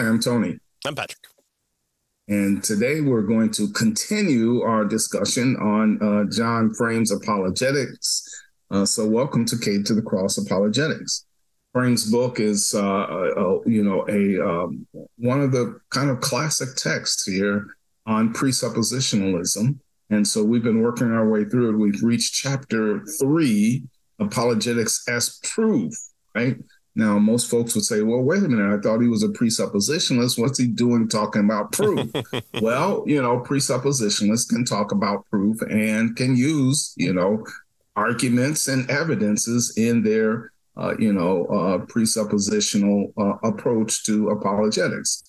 Hi, I'm Tony. I'm Patrick. And today we're going to continue our discussion on uh, John Frame's apologetics. Uh, so, welcome to Cave to the Cross Apologetics. Frame's book is, uh, uh you know, a um, one of the kind of classic texts here on presuppositionalism. And so we've been working our way through it. We've reached chapter three, apologetics as proof, right? Now, most folks would say, well, wait a minute, I thought he was a presuppositionalist. What's he doing talking about proof? well, you know, presuppositionalists can talk about proof and can use, you know, arguments and evidences in their, uh, you know, uh, presuppositional uh, approach to apologetics.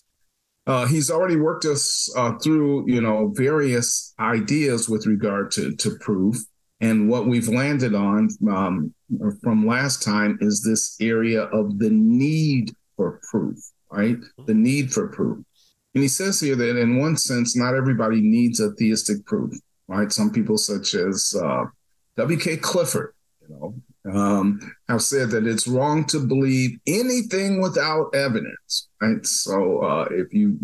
Uh, he's already worked us uh, through, you know, various ideas with regard to, to proof. And what we've landed on um, from last time is this area of the need for proof, right? The need for proof. And he says here that in one sense, not everybody needs a theistic proof, right? Some people, such as uh, W.K. Clifford, you know, um, have said that it's wrong to believe anything without evidence, right? So uh, if you,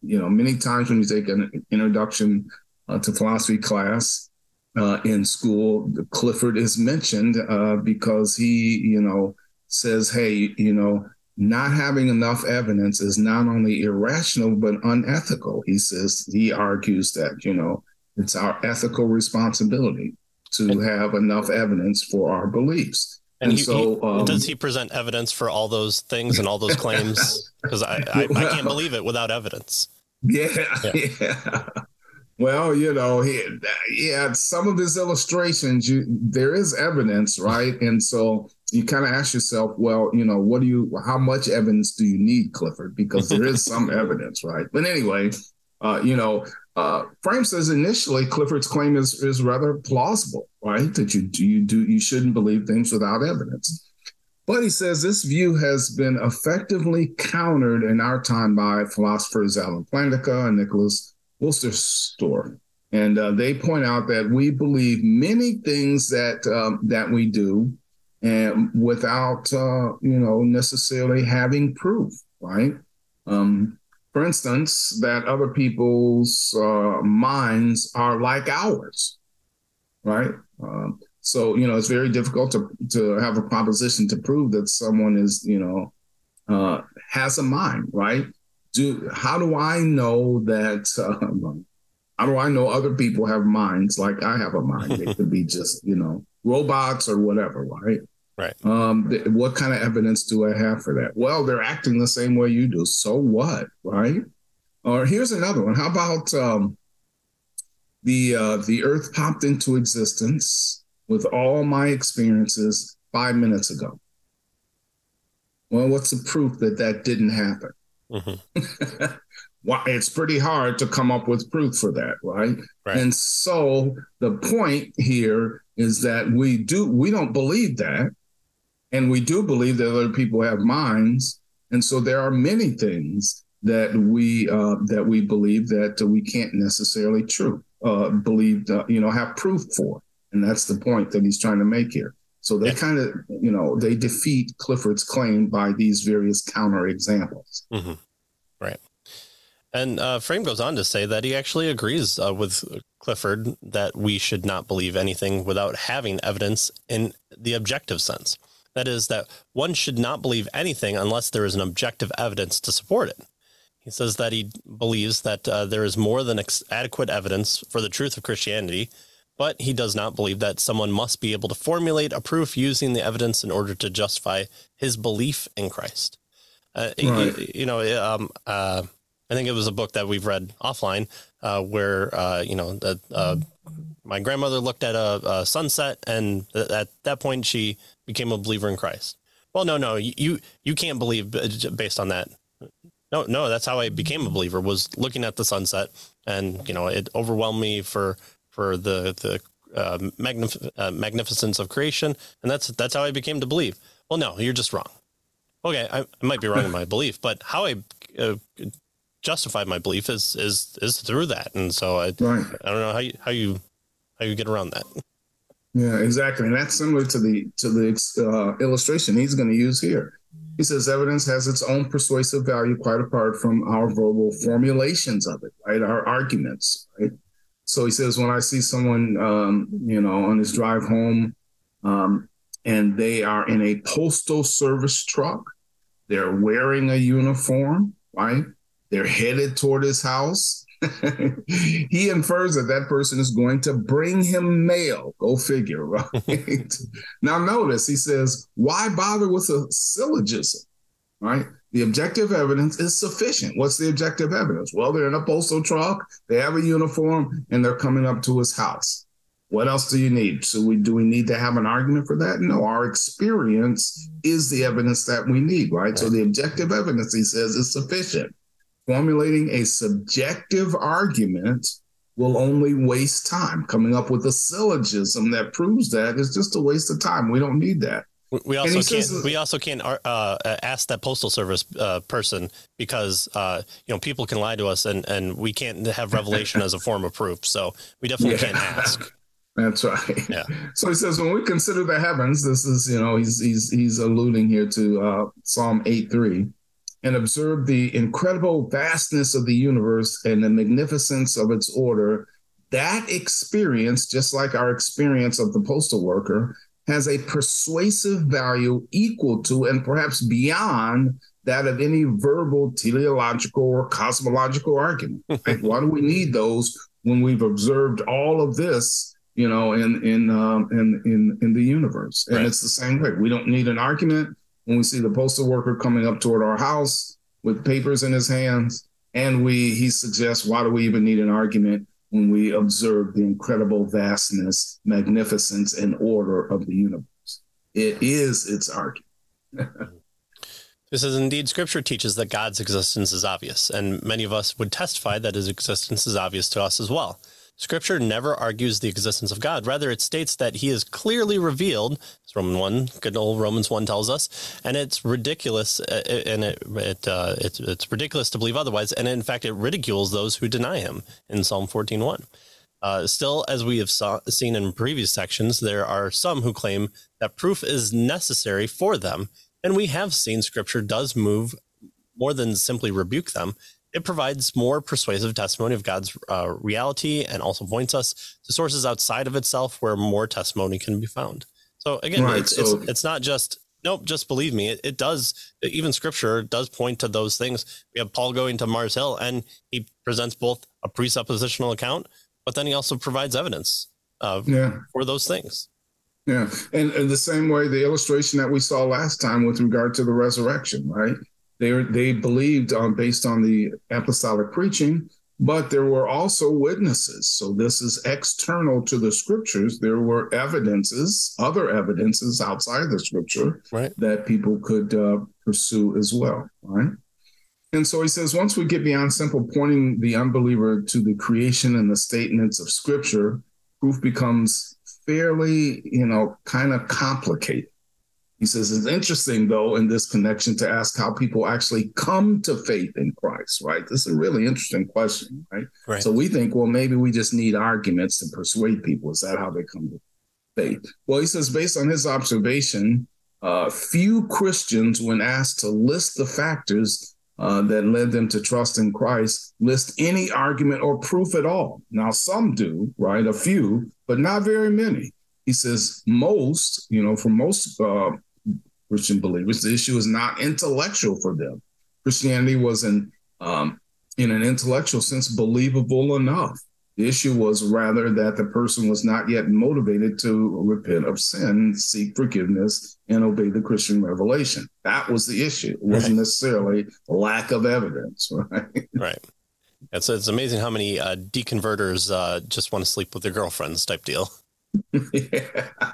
you know, many times when you take an introduction uh, to philosophy class, uh, in school. Clifford is mentioned uh, because he, you know, says, hey, you know, not having enough evidence is not only irrational but unethical. He says he argues that you know it's our ethical responsibility to have enough evidence for our beliefs. And, and he, so, he, um, does he present evidence for all those things and all those claims? Because I, I, I, can't believe it without evidence. Yeah, yeah. yeah. Well, you know, he, yeah, some of his illustrations, you, there is evidence, right? And so you kind of ask yourself, well, you know, what do you, how much evidence do you need, Clifford? Because there is some evidence, right? But anyway, uh, you know, uh, Frame says initially Clifford's claim is is rather plausible, right? That you do you do you shouldn't believe things without evidence. But he says this view has been effectively countered in our time by philosophers Alvin Plantinga and Nicholas Wolterstorff. And uh, they point out that we believe many things that um, that we do, and without uh, you know necessarily having proof, right? Um, for instance, that other people's uh, minds are like ours, right? Um, so you know it's very difficult to to have a proposition to prove that someone is you know uh, has a mind, right? Do how do I know that? Um, how do I know other people have minds like I have a mind? It could be just you know robots or whatever, right? Right. Um, th- what kind of evidence do I have for that? Well, they're acting the same way you do. So what, right? Or here's another one. How about um, the uh, the Earth popped into existence with all my experiences five minutes ago? Well, what's the proof that that didn't happen? Mm-hmm. well, it's pretty hard to come up with proof for that, right? right? And so the point here is that we do we don't believe that, and we do believe that other people have minds, and so there are many things that we uh, that we believe that we can't necessarily true uh, believe uh, you know have proof for, and that's the point that he's trying to make here. So they yeah. kind of, you know, they defeat Clifford's claim by these various counter examples. Mm-hmm. Right. And uh, Frame goes on to say that he actually agrees uh, with Clifford that we should not believe anything without having evidence in the objective sense. That is, that one should not believe anything unless there is an objective evidence to support it. He says that he believes that uh, there is more than ex- adequate evidence for the truth of Christianity but he does not believe that someone must be able to formulate a proof using the evidence in order to justify his belief in Christ. Uh, right. you, you, know, um, uh, I think it was a book that we've read offline uh, where, uh, you know, uh, my grandmother looked at a, a sunset and th- at that point she became a believer in Christ. Well, no, no, you, you can't believe based on that. No, no, that's how I became a believer was looking at the sunset and, you know, it overwhelmed me for for the the uh, magnif- uh, magnificence of creation, and that's that's how I became to believe. Well, no, you're just wrong. Okay, I, I might be wrong in my belief, but how I uh, justify my belief is is is through that, and so I right. I don't know how you how you how you get around that. Yeah, exactly, and that's similar to the to the uh, illustration he's going to use here. He says evidence has its own persuasive value quite apart from our verbal formulations of it, right? Our arguments, right? So he says, when I see someone, um, you know, on his drive home, um, and they are in a postal service truck, they're wearing a uniform, right? They're headed toward his house. he infers that that person is going to bring him mail. Go figure, right? now, notice he says, why bother with a syllogism, right? The objective evidence is sufficient. What's the objective evidence? Well, they're in a postal truck, they have a uniform, and they're coming up to his house. What else do you need? So we do we need to have an argument for that? No, our experience is the evidence that we need, right? right. So the objective evidence, he says, is sufficient. Formulating a subjective argument will only waste time. Coming up with a syllogism that proves that is just a waste of time. We don't need that. We also can't. Says, we also can't uh, ask that postal service uh, person because uh, you know people can lie to us, and and we can't have revelation as a form of proof. So we definitely yeah. can't ask. That's right. Yeah. So he says when we consider the heavens, this is you know he's he's he's alluding here to uh, Psalm eight three, and observe the incredible vastness of the universe and the magnificence of its order. That experience, just like our experience of the postal worker, has a persuasive value equal to and perhaps beyond that of any verbal teleological or cosmological argument. Why do we need those when we've observed all of this, you know, in in um, in in in the universe? And right. it's the same way. We don't need an argument when we see the postal worker coming up toward our house with papers in his hands, and we he suggests, why do we even need an argument? When we observe the incredible vastness, magnificence, and order of the universe. It is its argument. This is indeed scripture teaches that God's existence is obvious, and many of us would testify that his existence is obvious to us as well. Scripture never argues the existence of God. Rather, it states that he is clearly revealed, as Roman 1, good old Romans 1 tells us, and it's ridiculous, uh, uh, and it, it uh, it's, it's ridiculous to believe otherwise. And in fact, it ridicules those who deny him in Psalm 14.1. Uh, still, as we have saw, seen in previous sections, there are some who claim that proof is necessary for them. And we have seen scripture does move more than simply rebuke them it provides more persuasive testimony of God's uh, reality and also points us to sources outside of itself where more testimony can be found. So again, right, it's, so- it's, it's not just nope, just believe me. It, it, does. Even Scripture does point to those things. We have Paul going to Mars Hill, and he presents both a presuppositional account, but then he also provides evidence uh, yeah. for those things. Yeah, and, and the same way the illustration that we saw last time with regard to the resurrection, right? They they believed on based on the apostolic preaching, but there were also witnesses. So this is external to the scriptures. There were evidences, other evidences outside the scripture right. that people could uh, pursue as well. Right. And so he says, once we get beyond simple pointing the unbeliever to the creation and the statements of scripture, proof becomes fairly, you know, kind of complicated. He says it's interesting, though, in this connection to ask how people actually come to faith in Christ, right? This is a really interesting question, right? right? So we think, well, maybe we just need arguments to persuade people. Is that how they come to faith? Well, he says, based on his observation, uh, few Christians, when asked to list the factors uh, that led them to trust in Christ, list any argument or proof at all. Now, some do, right? A few, but not very many. He says most, you know, for most uh, Christian believers. The issue is not intellectual for them. Christianity was in um, in an intellectual sense believable enough. The issue was rather that the person was not yet motivated to repent of sin, seek forgiveness, and obey the Christian revelation. That was the issue. It wasn't right. necessarily lack of evidence, right? Right. And so it's amazing how many uh, deconverters uh, just want to sleep with their girlfriends type deal. yeah.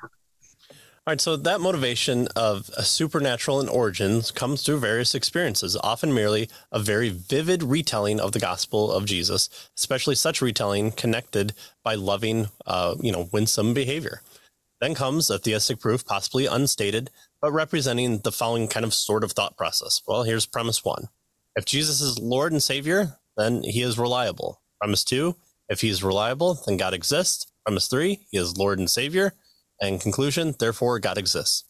All right, so that motivation of a supernatural in origins comes through various experiences, often merely a very vivid retelling of the gospel of Jesus, especially such retelling connected by loving, uh, you know, winsome behavior. Then comes a theistic proof, possibly unstated, but representing the following kind of sort of thought process. Well, here's premise one. If Jesus is Lord and Savior, then he is reliable. Premise two, if he is reliable, then God exists. Premise three, he is Lord and Savior and conclusion, therefore, God exists.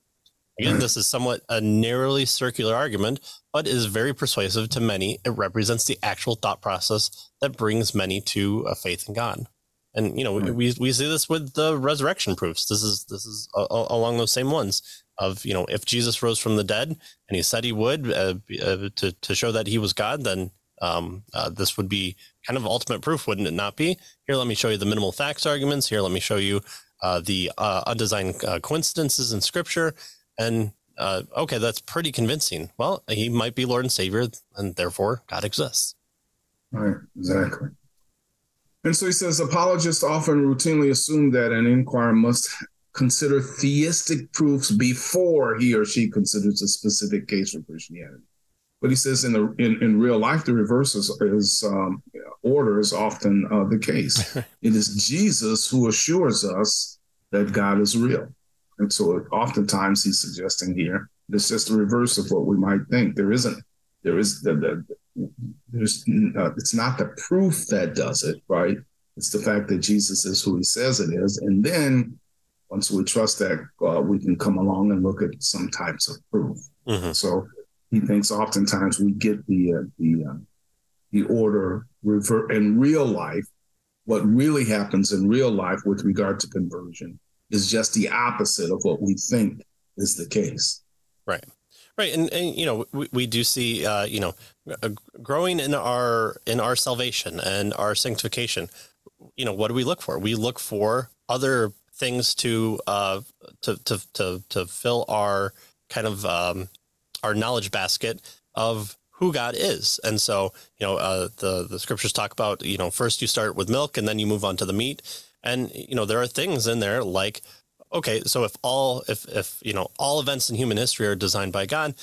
Again, this is somewhat a narrowly circular argument, but is very persuasive to many. It represents the actual thought process that brings many to a faith in God. And you know, we we see this with the resurrection proofs. This is this is a, a, along those same ones of you know, if Jesus rose from the dead and he said he would uh, uh, to to show that he was God, then um, uh, this would be kind of ultimate proof, wouldn't it not be? Here, let me show you the minimal facts arguments. Here, let me show you uh, the uh, undesigned uh, coincidences in Scripture, and uh, okay, that's pretty convincing. Well, he might be Lord and Savior, and therefore God exists. Right, exactly. And so he says apologists often routinely assume that an inquirer must consider theistic proofs before he or she considers a specific case for Christianity. But he says in the in, in real life, the reverse is, is um, order is often uh, the case. it is Jesus who assures us that God is real. And so oftentimes he's suggesting here it's just the reverse of what we might think. There isn't, there is the, the there's uh, it's not the proof that does it, right? It's the fact that Jesus is who he says it is. And then once we trust that, uh, we can come along and look at some types of proof. Mm-hmm. So he thinks oftentimes we get the uh, the uh, the order revert in real life. What really happens in real life with regard to conversion is just the opposite of what we think is the case. Right. Right, and, and you know we, we do see uh, you know growing in our in our salvation and our sanctification. You know what do we look for? We look for other things to uh, to, to to to fill our kind of um, our knowledge basket of who God is. And so, you know, uh, the the scriptures talk about, you know, first you start with milk and then you move on to the meat. And you know, there are things in there like, okay, so if all if if you know all events in human history are designed by God,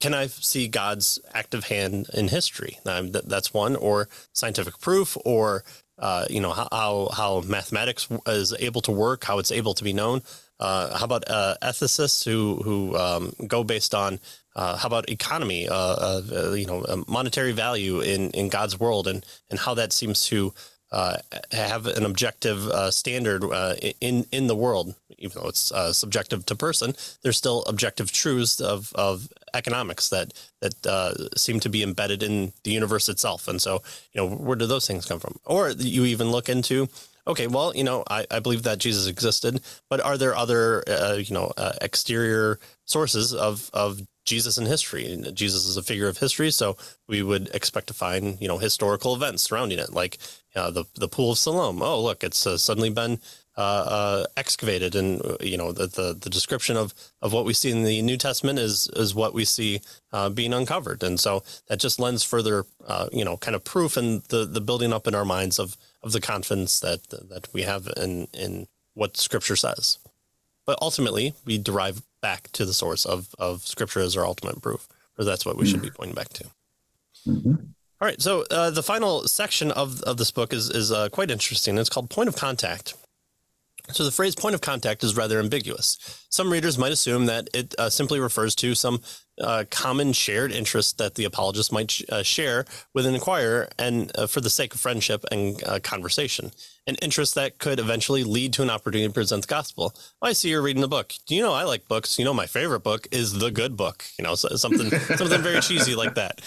can I see God's active hand in history? Um, that, that's one, or scientific proof, or uh, you know how how mathematics is able to work, how it's able to be known. Uh, how about uh, ethicists who who um, go based on uh, how about economy, uh, uh, you know, monetary value in, in God's world, and and how that seems to uh, have an objective uh, standard uh, in in the world, even though it's subjective to person. There's still objective truths of, of economics that that seem to be embedded in the universe itself. And so, you know, where do those things come from? Or you even look into okay, well, you know, I, I believe that Jesus existed, but are there other, uh, you know, uh, exterior sources of, of Jesus in history? Jesus is a figure of history, so we would expect to find, you know, historical events surrounding it, like uh, the the Pool of Siloam. Oh, look, it's uh, suddenly been uh, uh, excavated, and you know, the, the, the description of of what we see in the New Testament is is what we see being uncovered, and so that just lends further, you know, kind of proof and the the building up in our minds of of the confidence that that we have in in what Scripture says. But ultimately, we derive back to the source of of Scripture as our ultimate proof, or that's what we mm-hmm. should be pointing back to. Mm-hmm. All right, so uh, the final section of of this book is is uh, quite interesting. It's called Point of Contact. So the phrase point of contact is rather ambiguous. Some readers might assume that it uh, simply refers to some uh, common shared interest that the apologist might sh- uh, share with an inquirer and uh, for the sake of friendship and uh, conversation, an interest that could eventually lead to an opportunity to present the gospel. I see you're reading the book. Do you know I like books? You know my favorite book is The Good Book. You know something something very cheesy like that.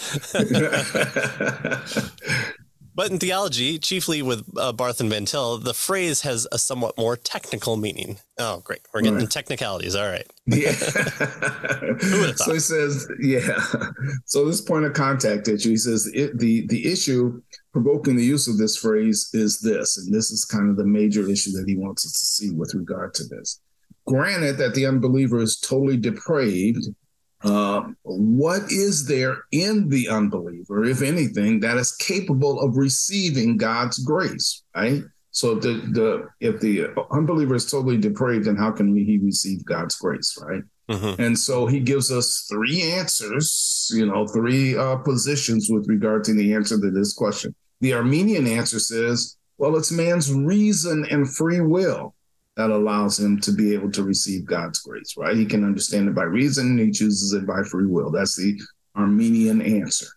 But in theology, chiefly with uh, Barth and Van Til, the phrase has a somewhat more technical meaning. Oh, great. We're getting right. technicalities. All right. Yeah. so he says, yeah. So this point of contact issue, he says it, the, the issue provoking the use of this phrase is this, and this is kind of the major issue that he wants us to see with regard to this. Granted that the unbeliever is totally depraved uh, what is there in the unbeliever, if anything, that is capable of receiving God's grace, right? So if the, the if the unbeliever is totally depraved, then how can he receive God's grace, right? Mm-hmm. And so he gives us three answers, you know, three uh, positions with regard to the answer to this question. The Arminian answer says, well, it's man's reason and free will that allows him to be able to receive God's grace, right? He can understand it by reason, he chooses it by free will. That's the Arminian answer.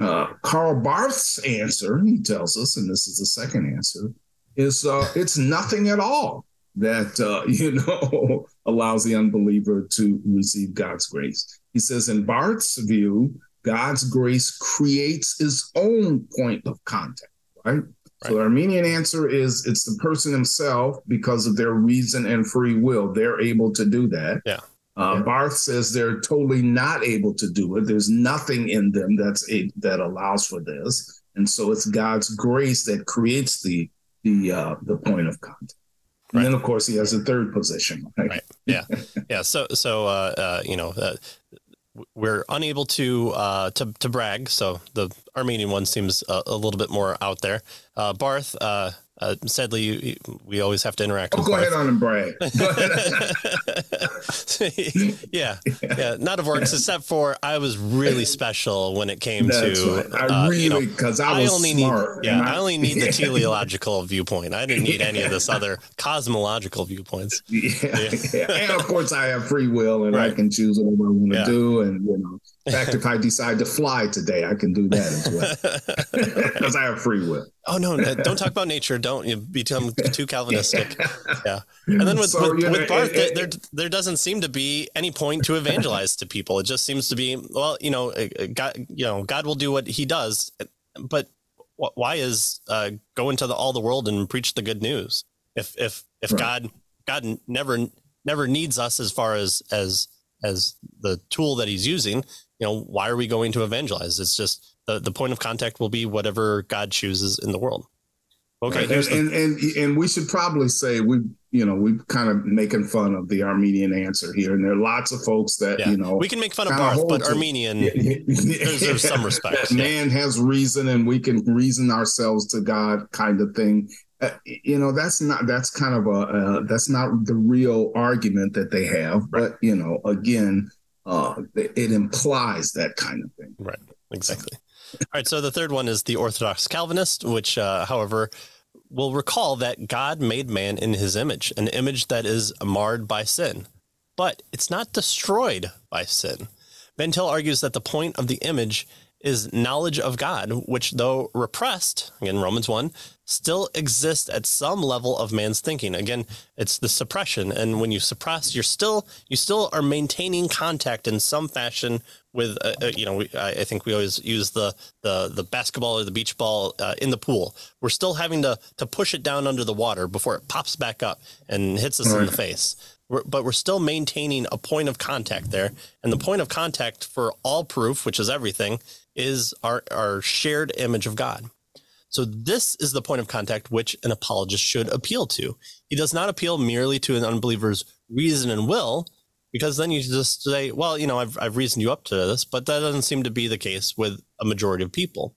Uh, Karl Barth's answer, he tells us, and this is the second answer, is uh, it's nothing at all. that uh, you know allows the unbeliever to receive God's grace. He says, in Barth's view, God's grace creates its own point of contact, right? Right? So the Arminian answer is it's the person himself because of their reason and free will. They're able to do that. Yeah. Uh, yeah. Barth says they're totally not able to do it. There's nothing in them that's a, that allows for this, and so it's God's grace that creates the the uh, the point of contact. And right. then, of course, he has a third position. Right. right. Yeah. yeah. So, so uh, uh, you know, uh, we're unable to uh, to to brag. So the Arminian one seems a, a little bit more out there. Uh, Barth, uh, sadly, we always have to interact. Oh, go ahead on and brag. yeah, yeah, not of works except for I was really special when it came That's to. Right. I uh, really because you know, I was I only smart. Need, yeah, I, I, only need the teleological viewpoint. I didn't need any of this other cosmological viewpoints. Yeah, yeah. yeah. and of course I have free will and right. I can choose whatever I want to do, and you know. In fact, if I decide to fly today, I can do that as well because I have free will. Oh no! Don't talk about nature. Don't you become too Calvinistic. Yeah, and then with, so, with, with Barth, it, it, there there doesn't seem to be any point to evangelize to people. It just seems to be well, you know, God, you know, God will do what He does, but why is uh, go into the, all the world and preach the good news if if if right. God God never never needs us as far as as as the tool that He's using you know, why are we going to evangelize? It's just the, the point of contact will be whatever God chooses in the world. Okay. And, the- and, and, and we should probably say we, you know, we kind of making fun of the Arminian answer here. And there are lots of folks that, yeah. you know, we can make fun of Barth, but Arminian, there's, there's, some respect. Yeah. Man has reason and we can reason ourselves to God kind of thing. Uh, you know, that's not, that's kind of a, uh, that's not the real argument that they have. Right. But, you know, again, uh, it implies that kind of thing. Right. Exactly. All right. So the third one is the Orthodox Calvinist, which, uh, however, will recall that God made man in his image, an image that is marred by sin, but it's not destroyed by sin. Van Til argues that the point of the image is knowledge of God, which, though repressed, again, Romans 1, still exists at some level of man's thinking. Again, it's the suppression. And when you suppress, you're still, you still are maintaining contact in some fashion with, uh, uh, you know, we, I, I, think we always use the, the, the basketball or the beach ball uh, in the pool. We're still having to, to push it down under the water before it pops back up and hits us right. in the face. We're, but we're still maintaining a point of contact there. And the point of contact for all proof, which is everything, is our, our shared image of God. So this is the point of contact which an apologist should appeal to. He does not appeal merely to an unbeliever's reason and will, because then you just say, well, you know, I've, I've reasoned you up to this, but that doesn't seem to be the case with a majority of people.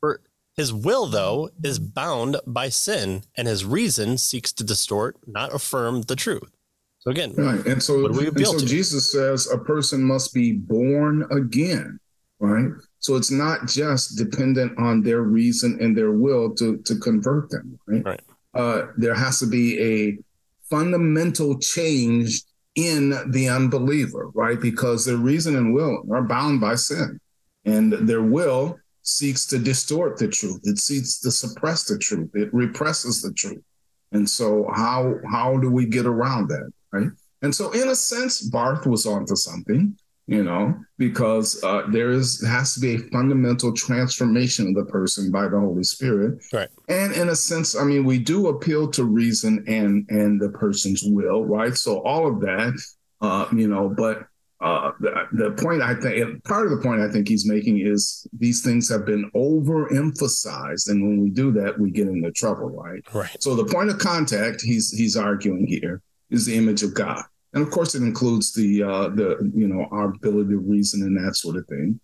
For his will, though, is bound by sin, and his reason seeks to distort, not affirm the truth. So again, right. And so, and so Jesus says a person must be born again, right? So it's not just dependent on their reason and their will to to convert them, right? Right. Uh, there has to be a fundamental change in the unbeliever, right? Because their reason and will are bound by sin, and their will seeks to distort the truth. It seeks to suppress the truth. It represses the truth. And so, how how do we get around that, right? And so, in a sense, Barth was onto something you know, because uh, there is has to be a fundamental transformation of the person by the Holy Spirit. Right. And in a sense, I mean, we do appeal to reason and and the person's will, right? So all of that, uh, you know, but uh, the, the point I think part of the point I think he's making is these things have been overemphasized, and when we do that, we get into trouble, right? Right. So the point of contact he's he's arguing here is the image of God and of course it includes the uh, the you know our ability to reason and that sort of thing.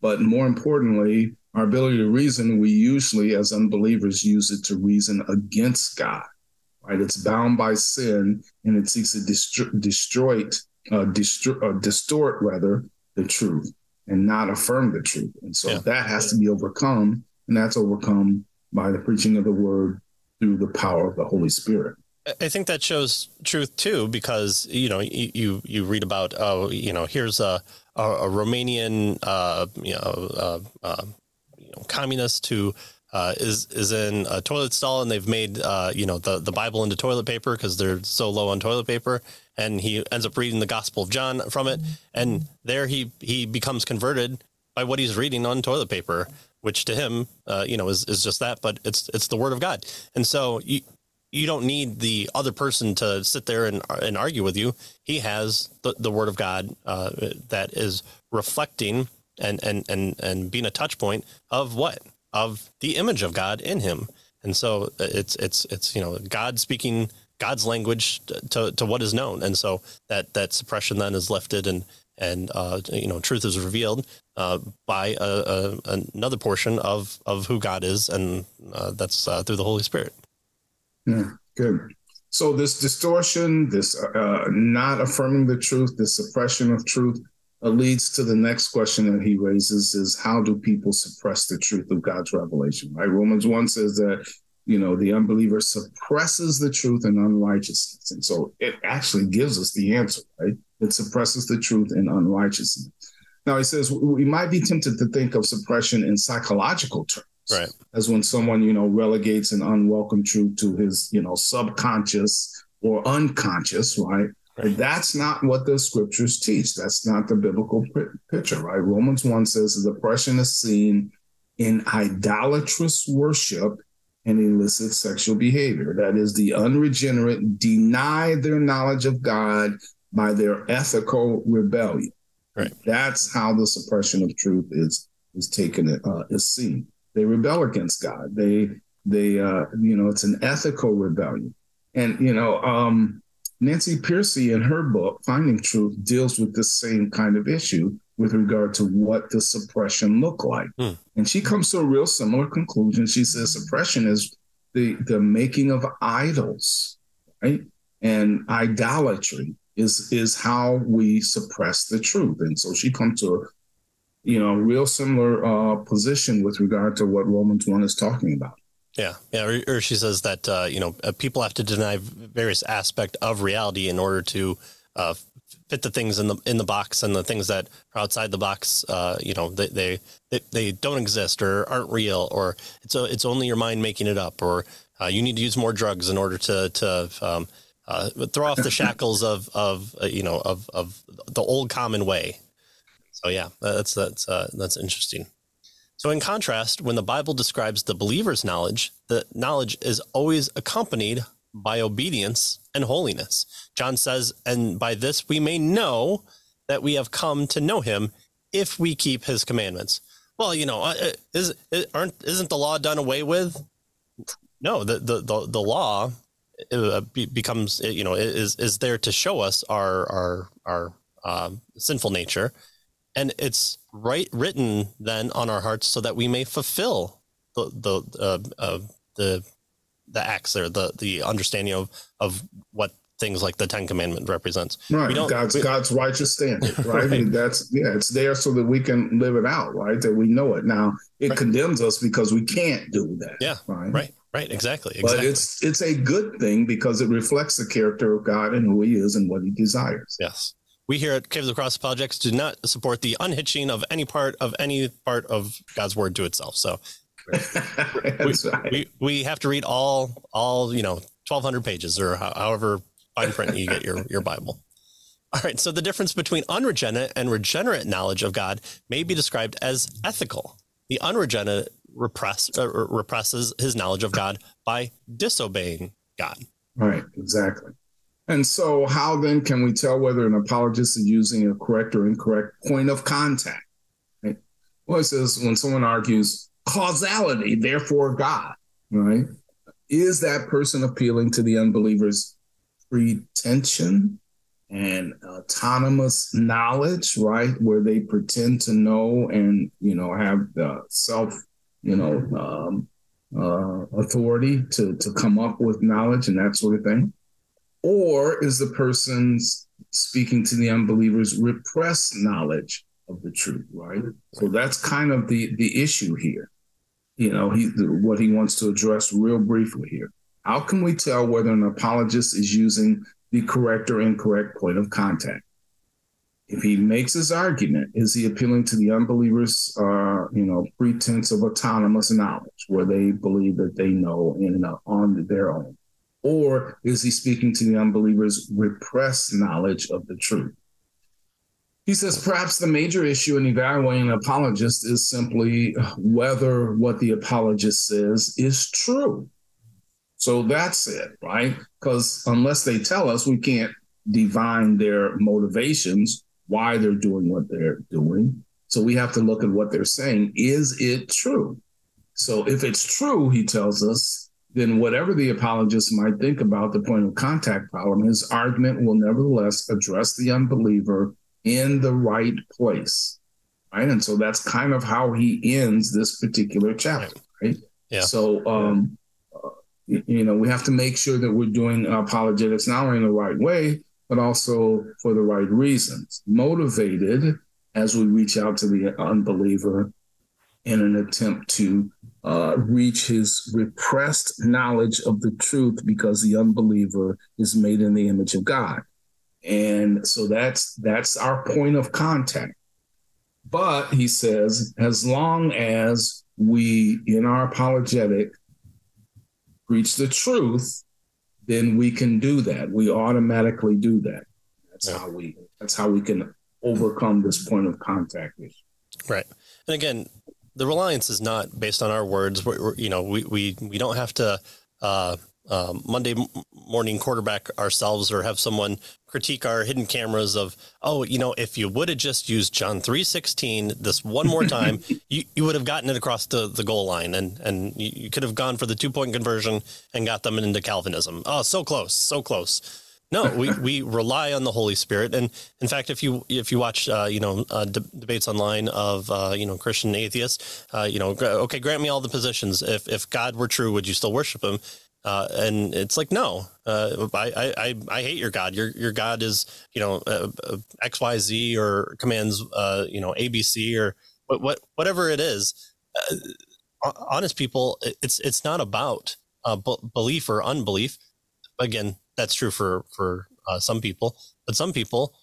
But more importantly our ability to reason we usually as unbelievers use it to reason against god right? It's bound by sin and it seeks to distro- destroy uh, distro- uh, distort rather the truth and not affirm the truth. And so yeah. that has to be overcome and that's overcome by the preaching of the word through the power of the holy spirit I think that shows truth too, because you know you you read about oh you know here's a a, a Romanian uh, you know uh, uh, you know communist who uh, is is in a toilet stall and they've made uh, you know the the Bible into toilet paper because they're so low on toilet paper, and he ends up reading the Gospel of John from it, and there he he becomes converted by what he's reading on toilet paper, which to him, uh, you know, is is just that, but it's it's the Word of God, and so you you don't need the other person to sit there and and argue with you. He has the the Word of God uh, that is reflecting and and and and being a touch point of what of the image of God in him. And so uh, it's it's it's you know God speaking God's language to, to what is known, and so that that suppression then is lifted and and uh, you know truth is revealed uh, by a, a, another portion of of who God is, and uh, that's uh, through the Holy Spirit. Yeah, good. So this distortion, this uh, not affirming the truth, this suppression of truth, uh, leads to the next question that he raises is how do people suppress the truth of God's revelation, right? Romans 1 says that, you know, the unbeliever suppresses the truth in unrighteousness. And so it actually gives us the answer, right? It suppresses the truth in unrighteousness. Now he says we might be tempted to think of suppression in psychological terms. Right. As when someone, you know, relegates an unwelcome truth to his, you know, subconscious or unconscious, right? Right. That's not what the scriptures teach. That's not the biblical picture, right? Romans 1 says the oppression is seen in idolatrous worship and illicit sexual behavior. That is, the unregenerate deny their knowledge of God by their ethical rebellion. Right. That's how the suppression of truth is is taken uh, is seen. They rebel against God. They they uh, you know it's an ethical rebellion, and you know um, Nancy Pearcey, in her book, Finding Truth, deals with the same kind of issue with regard to what the suppression look like. Hmm. And she comes to a real similar conclusion. She says suppression is the, the making of idols, right? And idolatry is is how we suppress the truth. And so she comes to a you know real similar uh, position with regard to what Romans 1 is talking about. Yeah, yeah. Or, she says that uh, you know uh, people have to deny various aspect of reality in order to uh, fit the things in the in the box and the things that are outside the box. Uh, you know, they, they they they don't exist or aren't real, or it's a, it's only your mind making it up, or uh, you need to use more drugs in order to to um, uh, throw off the shackles of of you know of of the old common way. So yeah, that's that's uh, that's interesting. So, in contrast, when the Bible describes the believer's knowledge, the knowledge is always accompanied by obedience and holiness. John says, and by this we may know that we have come to know him if we keep his commandments. Well, you know, uh, uh, is, aren't, isn't the law done away with? No, the, the, the, the law uh, becomes, you know, is, is there to show us our, our, our um, sinful nature and it's right written then on our hearts so that we may fulfill the the uh, uh, the the acts or the the understanding of of what things like the Ten Commandment represents. Right, God's we, God's righteous standard, right? right. that's yeah, it's there so that we can live it out, right? That we know it. Now it right. condemns us because we can't do that. Yeah, right, right, right, exactly, exactly. But it's it's a good thing because it reflects the character of God and who He is and what He desires. Yes. We here at Caves of the Cross Apologetics do not support the unhitching of any part of any part of God's word to itself. So we, right. we, we have to read all all you know 1200 pages or however fine print you get your your Bible. All right, so the difference between unregenerate and regenerate knowledge of God may be described as ethical. The unregenerate repress, uh, represses his knowledge of God by disobeying God. Right, exactly. And so, how then can we tell whether an apologist is using a correct or incorrect point of contact? Right? Well, it says when someone argues causality, therefore God, right? Is that person appealing to the unbeliever's pretension and autonomous knowledge, right? Where they pretend to know and, you know, have the self, you know, um, uh, authority to, to come up with knowledge and that sort of thing? Or is the person speaking to the unbelievers repressed knowledge of the truth, right? So that's kind of the the issue here. You know, he what he wants to address real briefly here. How can we tell whether an apologist is using the correct or incorrect point of contact? if he makes his argument, is he appealing to the unbelievers, uh, you know, pretense of autonomous knowledge, where they believe that they know in uh, on their own, or is he speaking to the unbelievers' repressed knowledge of the truth? He says perhaps the major issue in evaluating an apologist is simply whether what the apologist says is true. So that's it, right? Because unless they tell us, we can't divine their motivations, why they're doing what they're doing. So we have to look at what they're saying. Is it true? So if it's true, he tells us, then whatever the apologist might think about the point of contact problem, his argument will nevertheless address the unbeliever in the right place. Right. And so that's kind of how he ends this particular chapter. Right. Yeah. So, um, uh, you know, we have to make sure that we're doing apologetics not only in the right way, but also for the right reasons. Motivated as we reach out to the unbeliever in an attempt to uh, reach his repressed knowledge of the truth because the unbeliever is made in the image of God. And so that's that's our point of contact. But he says, as long as we in our apologetic preach the truth, then we can do that. We automatically do that. That's yeah. how we that's how we can overcome this point of contact issue. Right. And again, the reliance is not based on our words. We're, we're, you know, we, we, we don't have to uh, um, Monday morning quarterback ourselves or have someone critique our hidden cameras of, oh, you know, if you would have just used John 316 this one more time, you, you would have gotten it across the, the goal line and, and you, you could have gone for the two point conversion and got them into Calvinism. Oh, so close, so close. No, we, we rely on the Holy Spirit, and in fact, if you if you watch uh, you know uh, de- debates online of uh, you know Christian atheists, uh, you know okay, grant me all the positions. If if God were true, would you still worship Him? Uh, and it's like, no, uh, I, I, I hate your God. Your, your God is, you know, X, Y, Z or commands, you know, ABC or what, what, whatever it is. Honest people, it's, it's not about b- belief or unbelief. Again, that's true for, for some people, but some people,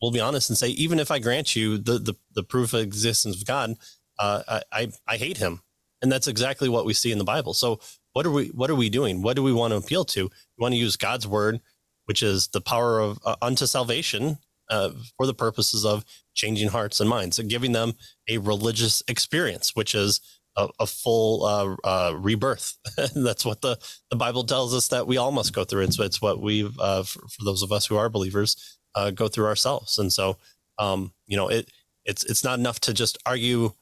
will be honest and say, even if I grant you the, the, the proof of existence of God, I, I, I hate him. And that's exactly what we see in the Bible. So what are we what are we doing? What do we want to appeal to? We want to use God's word, which is the power of uh, unto salvation uh, for the purposes of changing hearts and minds and giving them a religious experience, which is a, a full uh, uh rebirth. That's what the, the Bible tells us that we all must go through. It's, it's what we've, uh, for, for, those of us who are believers, uh, go through ourselves. And so, um, you know, it, it's, it's not enough to just argue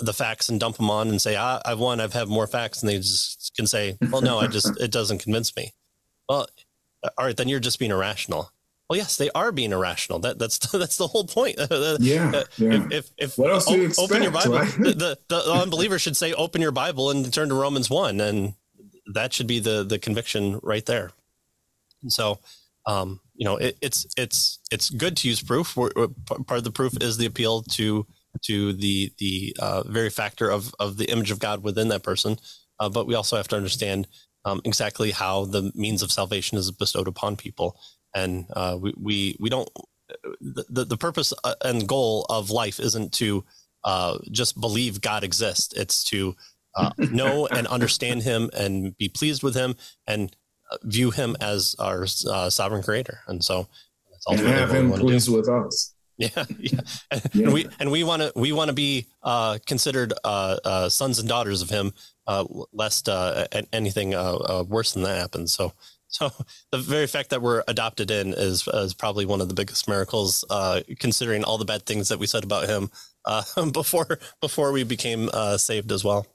the facts and dump them on and say, ah, I've won, I've had more facts. And they just can say, well, no, I just, it doesn't convince me. Well, all right, then you're just being irrational. Well, yes, they are being irrational. That that's that's the whole point. yeah, uh, yeah. If, if, if what else do you expect, open your Bible, right? the, the, the unbeliever should say, "Open your Bible and turn to Romans one," and that should be the the conviction right there. And so, um, you know, it, it's it's it's good to use proof. We're, part of the proof is the appeal to to the the uh, very factor of of the image of God within that person. Uh, but we also have to understand um, exactly how the means of salvation is bestowed upon people, and uh, we, we we don't. The, the purpose uh, and goal of life isn't to uh, just believe God exists. It's to uh, know and understand Him and be pleased with Him and view Him as our sovereign Creator. And so, and have Him pleased with us. Yeah, yeah. And, yeah. we and we want to we want to be uh, considered uh, uh, sons and daughters of him, uh, lest uh, anything uh, worse than that happens. So, so the very fact that we're adopted in is is probably one of the biggest miracles, considering all the bad things that we said about him before before we became saved as well.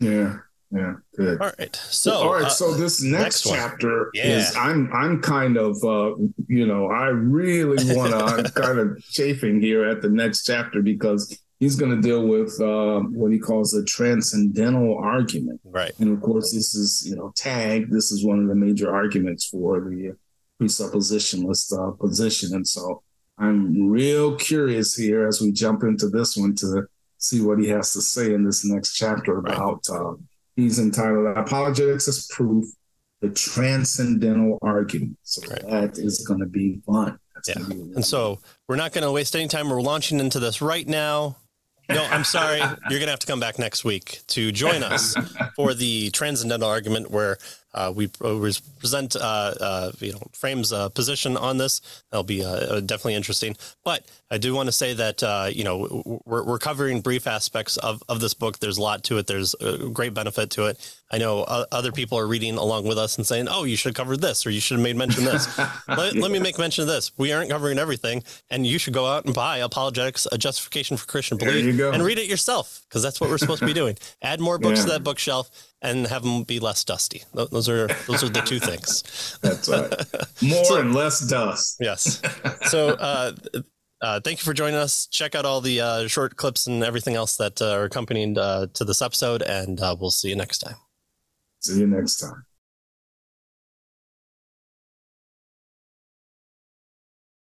Yeah, yeah, good. All right. So, all right. Uh, so this next, next chapter yeah. is I'm I'm kind of uh, you know I really want to I'm kind of chafing here at the next chapter because he's going to deal with uh, what he calls a transcendental argument. Right. And of course, this is you know tag. This is one of the major arguments for the presuppositionalist uh, position, and so I'm real curious here as we jump into this one to see what he has to say in this next chapter about. Right uh, He's entitled Apologetics as Proof, the Transcendental Argument. So right. that is going to be fun. That's yeah. And so we're not going to waste any time. We're launching into this right now. No, I'm sorry. You're going to have to come back next week to join us for the transcendental argument where uh, we present, uh, uh, you know, Frame's uh, position on this. That'll be uh, definitely interesting. But I do want to say that, you know, we're, we're covering brief aspects of, of this book. There's a lot to it. There's a great benefit to it. I know other people are reading along with us and saying, oh, you should cover this or you should have made mention of this. let, let, me make mention of this. We aren't covering everything. And you should go out and buy Apologetics, A Justification for Christian Belief and read it yourself because that's what we're supposed to be doing. Add more books yeah. to that bookshelf and have them be less dusty. Those are those are the two things. That's right. More so, and less dust. Yes. So uh, uh, thank you for joining us. Check out all the uh, short clips and everything else that uh, are accompanying uh, to this episode, and uh, we'll see you next time. See you next time.